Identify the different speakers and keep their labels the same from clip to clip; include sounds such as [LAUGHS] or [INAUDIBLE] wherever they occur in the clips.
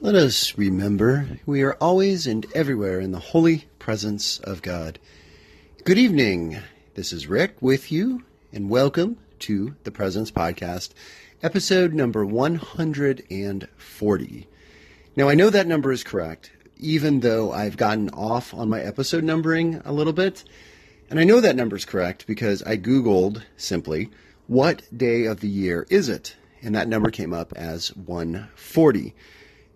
Speaker 1: Let us remember we are always and everywhere in the holy presence of God. Good evening. This is Rick with you, and welcome to the Presence Podcast, episode number 140. Now, I know that number is correct, even though I've gotten off on my episode numbering a little bit. And I know that number is correct because I Googled simply, what day of the year is it? And that number came up as 140.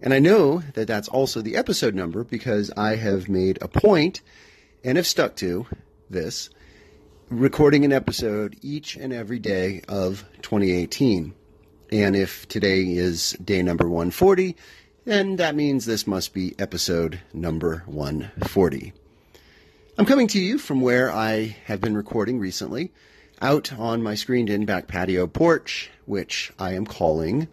Speaker 1: And I know that that's also the episode number because I have made a point and have stuck to this recording an episode each and every day of 2018. And if today is day number 140, then that means this must be episode number 140. I'm coming to you from where I have been recording recently, out on my screened in back patio porch, which I am calling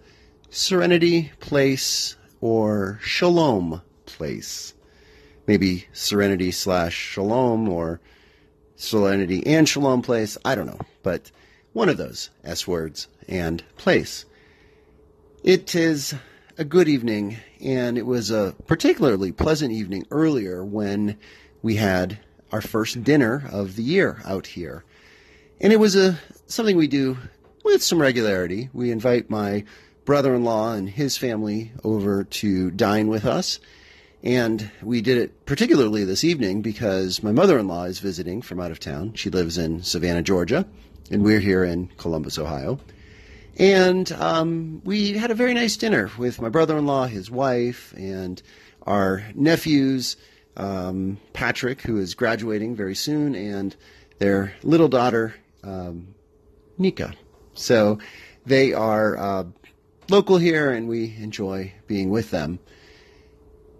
Speaker 1: Serenity Place or Shalom Place. Maybe Serenity slash Shalom or Serenity and Shalom Place. I don't know, but one of those S words and place. It is a good evening, and it was a particularly pleasant evening earlier when we had our first dinner of the year out here. And it was a something we do with some regularity. We invite my brother-in-law and his family over to dine with us. And we did it particularly this evening because my mother-in-law is visiting from out of town. She lives in Savannah, Georgia, and we're here in Columbus, Ohio. And um, we had a very nice dinner with my brother-in-law, his wife, and our nephews, um, Patrick, who is graduating very soon, and their little daughter, um, Nika. So they are uh, local here, and we enjoy being with them.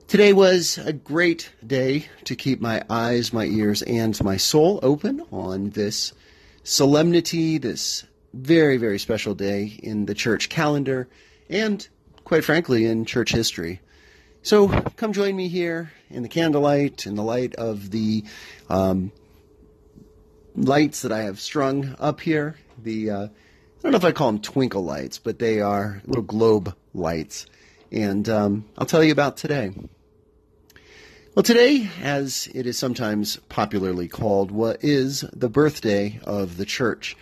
Speaker 1: Today was a great day to keep my eyes, my ears, and my soul open on this solemnity, this very, very special day in the church calendar, and quite frankly, in church history. So come join me here in the candlelight, in the light of the um, lights that I have strung up here. The uh, I don't know if I call them twinkle lights, but they are little globe lights. And um, I'll tell you about today. Well, today, as it is sometimes popularly called, what is the birthday of the church.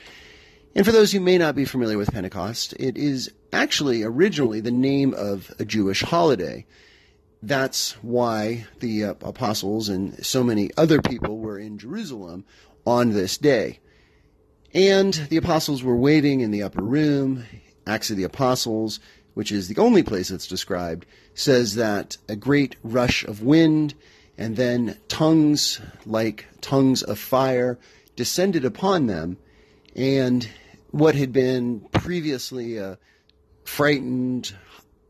Speaker 1: And for those who may not be familiar with Pentecost, it is actually originally the name of a Jewish holiday. That's why the uh, apostles and so many other people were in Jerusalem on this day. And the apostles were waiting in the upper room. Acts of the Apostles, which is the only place that's described, says that a great rush of wind and then tongues like tongues of fire descended upon them. And what had been previously a frightened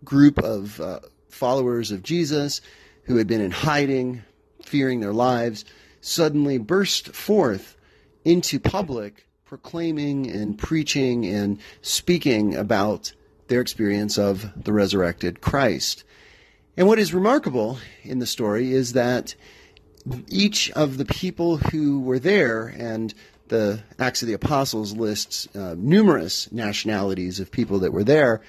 Speaker 1: group of uh, followers of Jesus who had been in hiding, fearing their lives, suddenly burst forth into public proclaiming and preaching and speaking about their experience of the resurrected Christ. And what is remarkable in the story is that each of the people who were there, and the Acts of the Apostles lists uh, numerous nationalities of people that were there,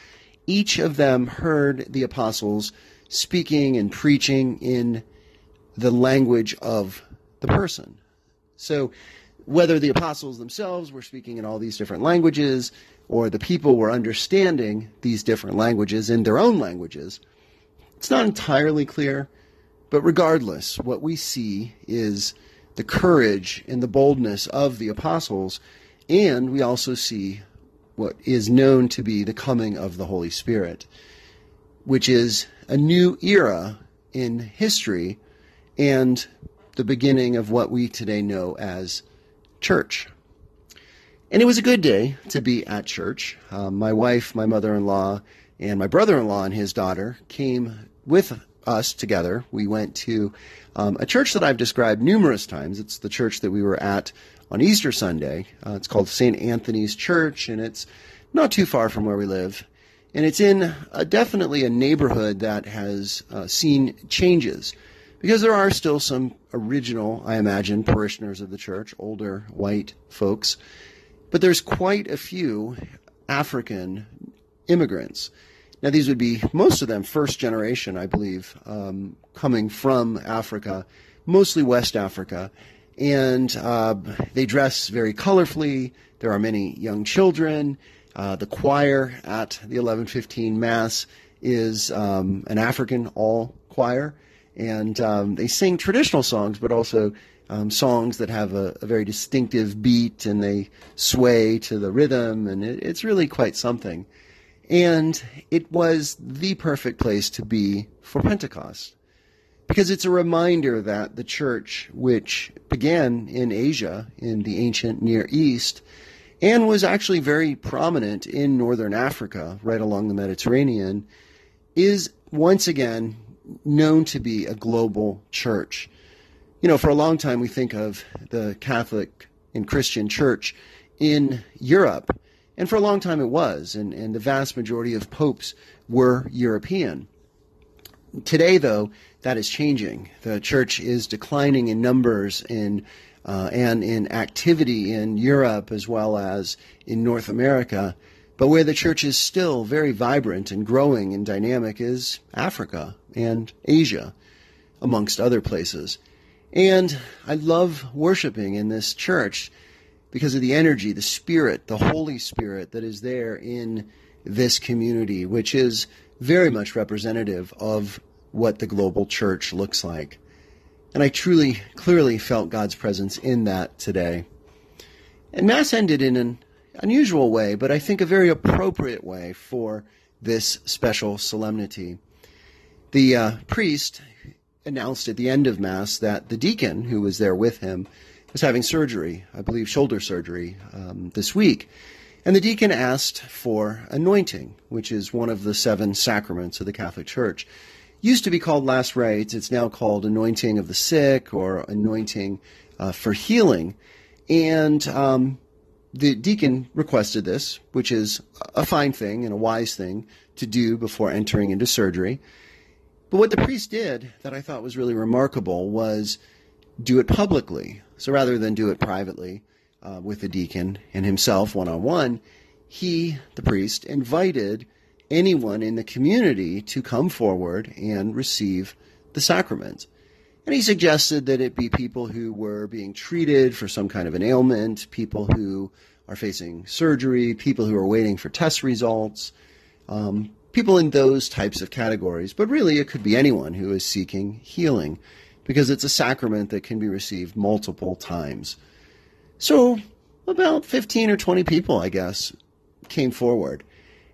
Speaker 1: each of them heard the apostles speaking and preaching in the language of the person. So whether the apostles themselves were speaking in all these different languages or the people were understanding these different languages in their own languages, it's not entirely clear. But regardless, what we see is the courage and the boldness of the apostles, and we also see what is known to be the coming of the Holy Spirit, which is a new era in history and the beginning of what we today know as church. And it was a good day to be at church. Um, my wife, my mother in law, and my brother in law and his daughter came with us together. We went to um, a church that I've described numerous times. It's the church that we were at on Easter Sunday. Uh, it's called St. Anthony's Church, and it's not too far from where we live. And it's in a, definitely a neighborhood that has uh, seen changes because there are still some original, I imagine, parishioners of the church, older white folks, but there's quite a few African immigrants. Now, these would be most of them first generation, I believe, um, coming from Africa, mostly West Africa. And uh, they dress very colorfully. There are many young children. Uh, the choir at the 1115 Mass is um, an African all choir. And um, they sing traditional songs, but also um, songs that have a, a, very distinctive beat and they sway to the rhythm. And it, it's really quite something. And it was the perfect place to be for Pentecost because it's a reminder that the church, which began in Asia, in the ancient Near East, and was actually very prominent in northern Africa, right along the Mediterranean, is once again known to be a global church. You know, for a long time we think of the Catholic and Christian church in Europe and for a long time it was, and, and the vast majority of popes were European. Today, though, that is changing. The church is declining in numbers in, uh, and in activity in Europe as well as in North America. But where the church is still very vibrant and growing and dynamic is Africa and Asia, amongst other places. And I love worshiping in this church because of the energy, the spirit, the Holy Spirit that is there in this community, which is very much representative of what the global church looks like. And I truly, clearly felt God's presence in that today. And Mass ended in an unusual way, but I think a very appropriate way for this special solemnity. The uh, priest announced at the end of Mass that the deacon, who was there with him, was having surgery, I believe shoulder surgery, um, this week. And the deacon asked for anointing, which is one of the seven sacraments of the Catholic Church. Used to be called last rites. It's now called anointing of the sick or anointing uh, for healing. And um, the deacon requested this, which is a fine thing and a wise thing to do before entering into surgery. But what the priest did that I thought was really remarkable was do it publicly. So rather than do it privately uh, with the deacon and himself one on one, he, the priest, invited anyone in the community to come forward and receive the sacrament. And he suggested that it be people who were being treated for some kind of an ailment, people who are facing surgery, people who are waiting for test results, um, people in those types of categories. But really, it could be anyone who is seeking healing because it's a sacrament that can be received multiple times. So, about 15 or 20 people, I guess, came forward.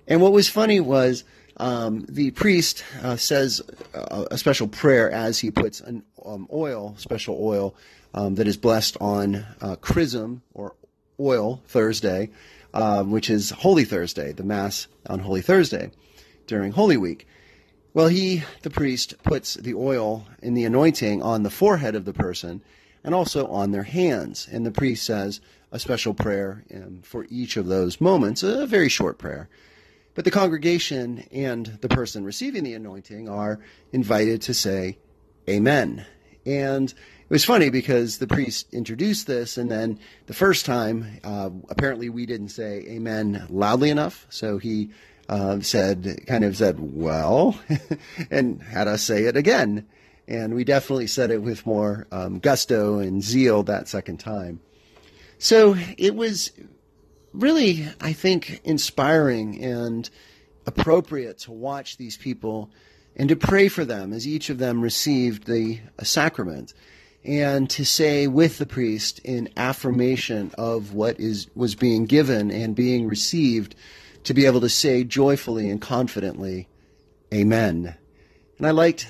Speaker 1: And what was funny was um, the priest uh, says a, a, special prayer as he puts an um, oil, special oil, um, that is blessed on uh, Chrism or oil Thursday, uh, which is Holy Thursday, the Mass on Holy Thursday during Holy Week. Well, he, the priest, puts the oil in the anointing on the forehead of the person and also on their hands. And the priest says a special prayer um, for each of those moments, a very short prayer. But the congregation and the person receiving the anointing are invited to say, Amen. And it was funny because the priest introduced this, and then the first time, uh, apparently we didn't say Amen loudly enough. So he uh, said, kind of said, well, [LAUGHS] and had us say it again. And we definitely said it with more um, gusto and zeal that second time. So it was really, I think, inspiring and appropriate to watch these people and to pray for them as each of them received the sacrament and to say with the priest in affirmation of what is was being given and being received to be able to say joyfully and confidently, Amen. And I liked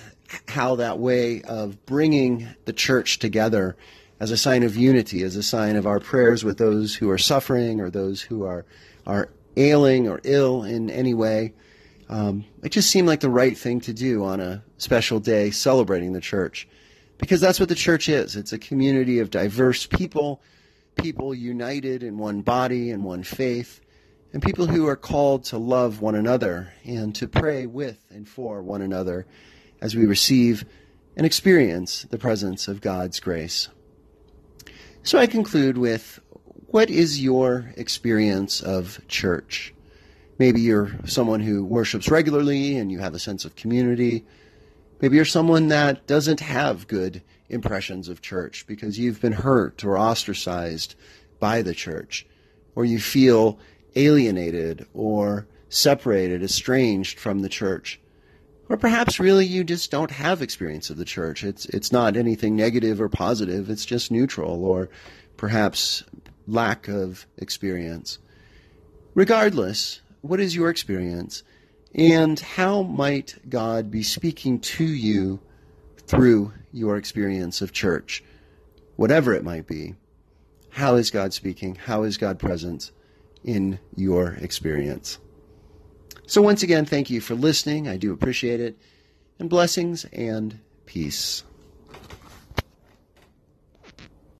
Speaker 1: how that way of bringing the church together as a sign of unity, as a sign of our prayers with those who are suffering or those who are, are ailing or ill in any way. Um, it just seemed like the right thing to do on a special day celebrating the church. Because that's what the church is it's a community of diverse people, people united in one body and one faith, and people who are called to love one another and to pray with and for one another as we receive and experience the presence of God's grace. So I conclude with what is your experience of church? Maybe you're someone who worships regularly and you have a sense of community. Maybe you're someone that doesn't have good impressions of church because you've been hurt or ostracized by the church, or you feel alienated or separated, estranged from the church. Or perhaps really you just don't have experience of the church. It's it's not anything negative or positive, it's just neutral or perhaps lack of experience. Regardless, what is your experience? And how might God be speaking to you through your experience of church? Whatever it might be. How is God speaking? How is God present in your experience? So, once again, thank you for listening. I do appreciate it. And blessings and peace.